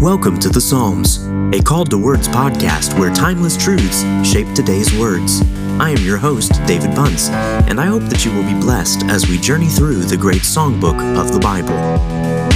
Welcome to the Psalms, a Called to Words podcast where timeless truths shape today's words. I am your host, David Bunce, and I hope that you will be blessed as we journey through the great songbook of the Bible.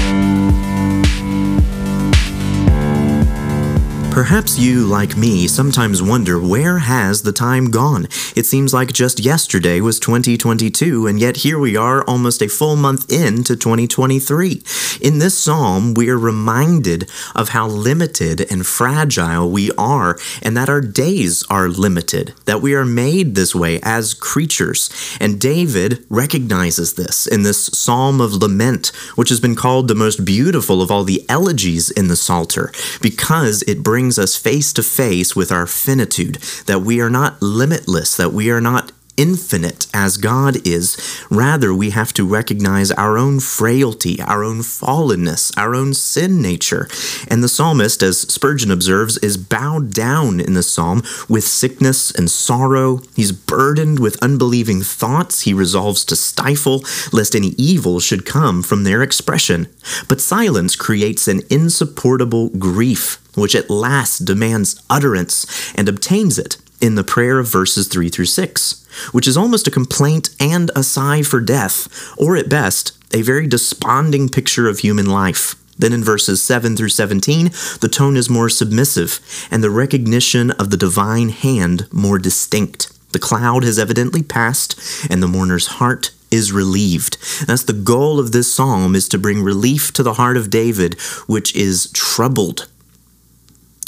Perhaps you, like me, sometimes wonder where has the time gone? It seems like just yesterday was 2022, and yet here we are almost a full month into 2023. In this psalm, we are reminded of how limited and fragile we are, and that our days are limited, that we are made this way as creatures. And David recognizes this in this psalm of lament, which has been called the most beautiful of all the elegies in the Psalter, because it brings brings us face to face with our finitude, that we are not limitless, that we are not infinite as God is. Rather, we have to recognize our own frailty, our own fallenness, our own sin nature. And the psalmist, as Spurgeon observes, is bowed down in the psalm with sickness and sorrow. He's burdened with unbelieving thoughts he resolves to stifle, lest any evil should come from their expression. But silence creates an insupportable grief, which at last demands utterance and obtains it in the prayer of verses 3 through 6, which is almost a complaint and a sigh for death, or at best, a very desponding picture of human life. Then in verses 7 through 17, the tone is more submissive, and the recognition of the divine hand more distinct. The cloud has evidently passed, and the mourner's heart is relieved. That's the goal of this psalm is to bring relief to the heart of David, which is troubled.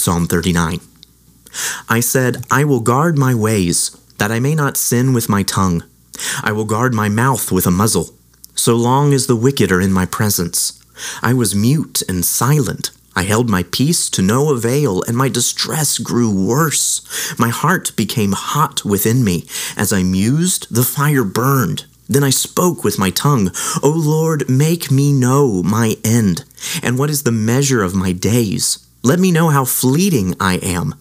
Psalm 39. I said, I will guard my ways, that I may not sin with my tongue. I will guard my mouth with a muzzle, so long as the wicked are in my presence. I was mute and silent. I held my peace to no avail, and my distress grew worse. My heart became hot within me. As I mused, the fire burned. Then I spoke with my tongue, O Lord, make me know my end, and what is the measure of my days. Let me know how fleeting I am.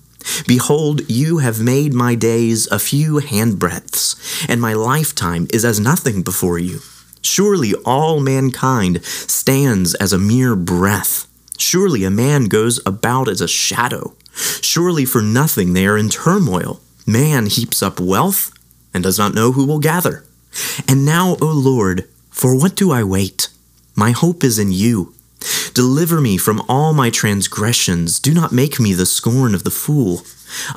Behold, you have made my days a few handbreadths, and my lifetime is as nothing before you. Surely all mankind stands as a mere breath. Surely a man goes about as a shadow. Surely for nothing they are in turmoil. Man heaps up wealth and does not know who will gather. And now, O Lord, for what do I wait? My hope is in you. Deliver me from all my transgressions. Do not make me the scorn of the fool.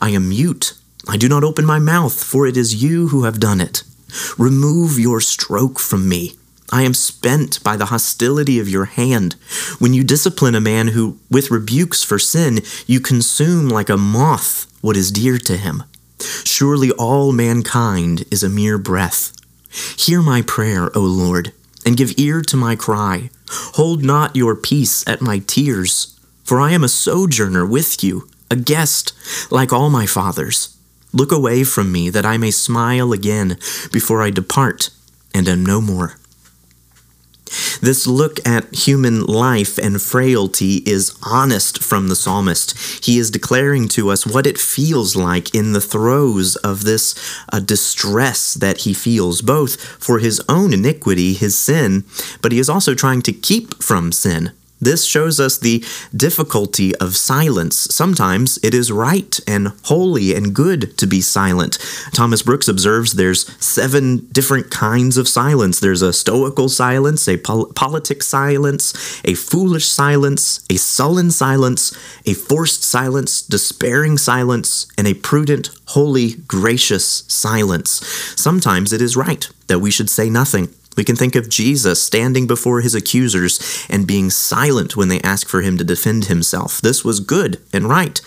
I am mute. I do not open my mouth, for it is you who have done it. Remove your stroke from me. I am spent by the hostility of your hand. When you discipline a man who, with rebukes for sin, you consume like a moth what is dear to him. Surely all mankind is a mere breath. Hear my prayer, O Lord, and give ear to my cry. Hold not your peace at my tears, for I am a sojourner with you, a guest like all my fathers. Look away from me that I may smile again before I depart and am no more. This look at human life and frailty is honest from the psalmist. He is declaring to us what it feels like in the throes of this uh, distress that he feels, both for his own iniquity, his sin, but he is also trying to keep from sin. This shows us the difficulty of silence. Sometimes it is right and holy and good to be silent. Thomas Brooks observes there's seven different kinds of silence. There's a stoical silence, a pol- politic silence, a foolish silence, a sullen silence, a forced silence, despairing silence, and a prudent, holy, gracious silence. Sometimes it is right that we should say nothing. We can think of Jesus standing before his accusers and being silent when they ask for him to defend himself. This was good and right.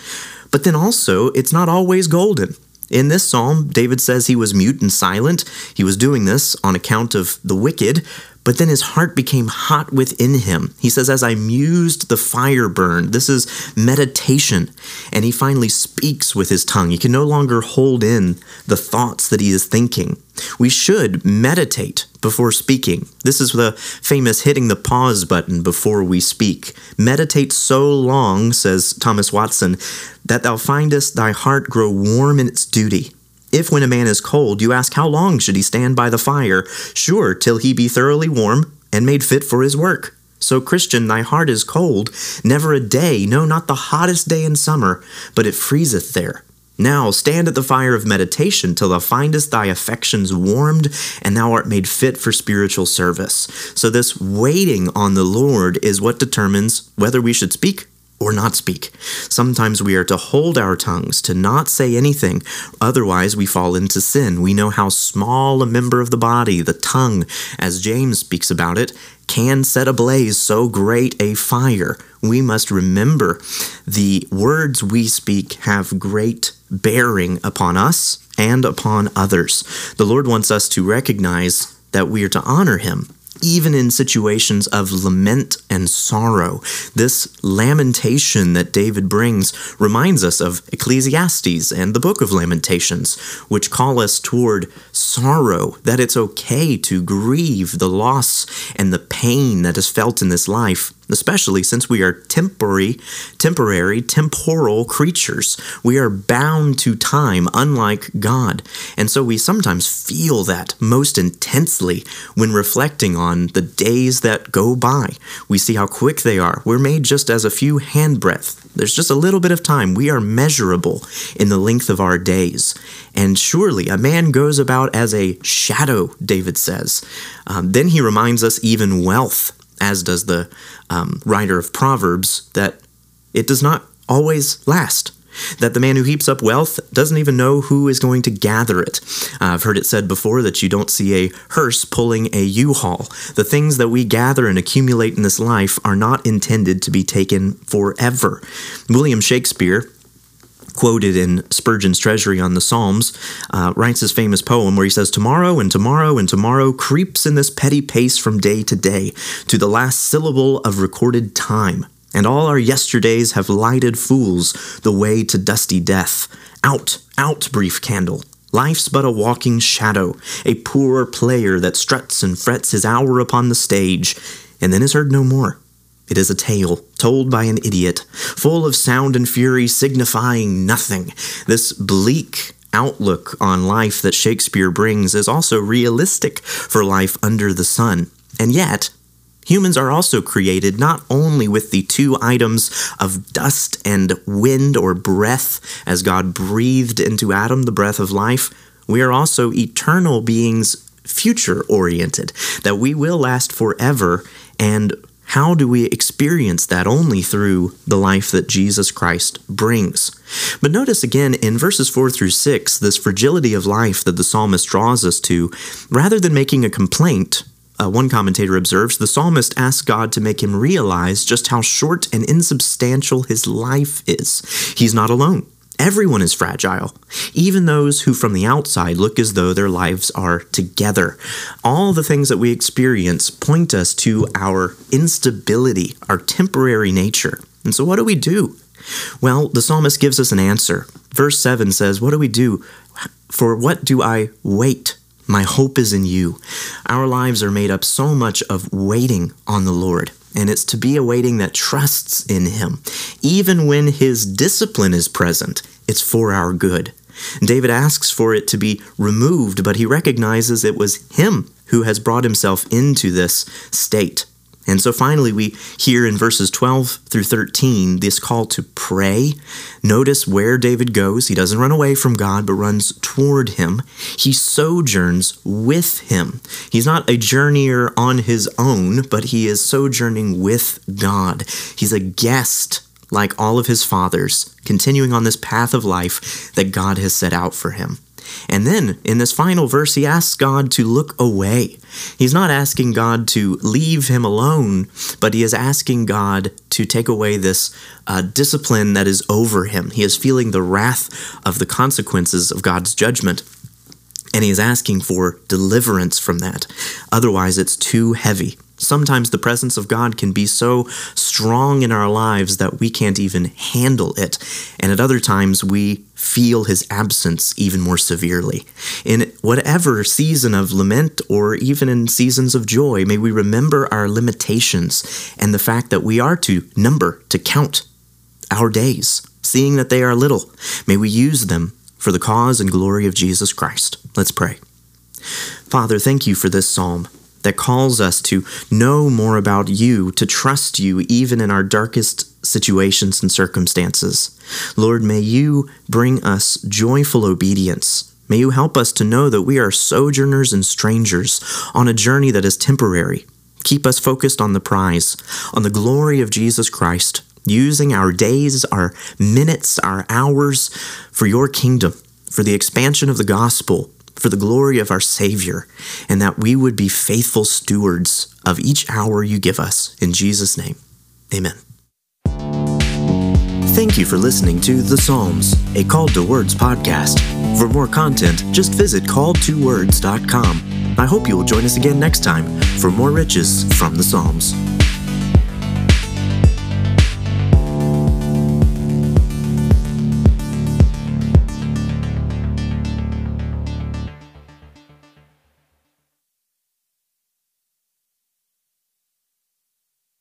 But then also, it's not always golden. In this psalm, David says he was mute and silent. He was doing this on account of the wicked, but then his heart became hot within him. He says, As I mused, the fire burned. This is meditation. And he finally speaks with his tongue. He can no longer hold in the thoughts that he is thinking. We should meditate before speaking. This is the famous hitting the pause button before we speak. Meditate so long, says Thomas Watson, that thou findest thy heart grow warm in its duty. If when a man is cold, you ask how long should he stand by the fire, sure, till he be thoroughly warm and made fit for his work. So, Christian, thy heart is cold, never a day, no, not the hottest day in summer, but it freezeth there. Now stand at the fire of meditation till thou findest thy affections warmed and thou art made fit for spiritual service. So, this waiting on the Lord is what determines whether we should speak or not speak. Sometimes we are to hold our tongues, to not say anything, otherwise we fall into sin. We know how small a member of the body, the tongue, as James speaks about it, can set ablaze so great a fire. We must remember the words we speak have great bearing upon us and upon others. The Lord wants us to recognize that we are to honor Him even in situations of lament and sorrow. This lamentation that David brings reminds us of Ecclesiastes and the book of Lamentations, which call us toward sorrow, that it's okay to grieve the loss and the pain that is felt in this life especially since we are temporary, temporary, temporal creatures. We are bound to time, unlike God. And so we sometimes feel that most intensely when reflecting on the days that go by. We see how quick they are. We're made just as a few handbreadth. There's just a little bit of time. We are measurable in the length of our days. And surely a man goes about as a shadow, David says. Um, then he reminds us even wealth as does the um, writer of Proverbs, that it does not always last. That the man who heaps up wealth doesn't even know who is going to gather it. Uh, I've heard it said before that you don't see a hearse pulling a U haul. The things that we gather and accumulate in this life are not intended to be taken forever. William Shakespeare, quoted in Spurgeon's Treasury on the Psalms, uh, writes his famous poem where he says, Tomorrow and tomorrow and tomorrow creeps in this petty pace from day to day to the last syllable of recorded time. And all our yesterdays have lighted fools the way to dusty death. Out, out, brief candle. Life's but a walking shadow, a poor player that struts and frets his hour upon the stage, and then is heard no more. It is a tale told by an idiot, full of sound and fury, signifying nothing. This bleak outlook on life that Shakespeare brings is also realistic for life under the sun. And yet, humans are also created not only with the two items of dust and wind or breath, as God breathed into Adam the breath of life, we are also eternal beings, future oriented, that we will last forever and how do we experience that? Only through the life that Jesus Christ brings. But notice again in verses 4 through 6, this fragility of life that the psalmist draws us to, rather than making a complaint, uh, one commentator observes, the psalmist asks God to make him realize just how short and insubstantial his life is. He's not alone. Everyone is fragile, even those who from the outside look as though their lives are together. All the things that we experience point us to our instability, our temporary nature. And so, what do we do? Well, the psalmist gives us an answer. Verse 7 says, What do we do? For what do I wait? My hope is in you. Our lives are made up so much of waiting on the Lord and it's to be a waiting that trusts in Him. Even when His discipline is present, it's for our good. David asks for it to be removed, but he recognizes it was Him who has brought Himself into this state. And so finally, we hear in verses 12 through 13 this call to pray. Notice where David goes. He doesn't run away from God, but runs toward him. He sojourns with him. He's not a journeyer on his own, but he is sojourning with God. He's a guest like all of his fathers, continuing on this path of life that God has set out for him. And then in this final verse, he asks God to look away. He's not asking God to leave him alone, but he is asking God to take away this uh, discipline that is over him. He is feeling the wrath of the consequences of God's judgment. And he is asking for deliverance from that. Otherwise, it's too heavy. Sometimes the presence of God can be so strong in our lives that we can't even handle it. And at other times, we feel his absence even more severely. In whatever season of lament or even in seasons of joy, may we remember our limitations and the fact that we are to number, to count our days, seeing that they are little. May we use them for the cause and glory of Jesus Christ. Let's pray. Father, thank you for this psalm. That calls us to know more about you, to trust you even in our darkest situations and circumstances. Lord, may you bring us joyful obedience. May you help us to know that we are sojourners and strangers on a journey that is temporary. Keep us focused on the prize, on the glory of Jesus Christ, using our days, our minutes, our hours for your kingdom, for the expansion of the gospel, for the glory of our Savior, and that we would be faithful stewards of each hour you give us. In Jesus' name, amen. Thank you for listening to The Psalms, a Called to Words podcast. For more content, just visit calledtowords.com. I hope you will join us again next time for more riches from the Psalms.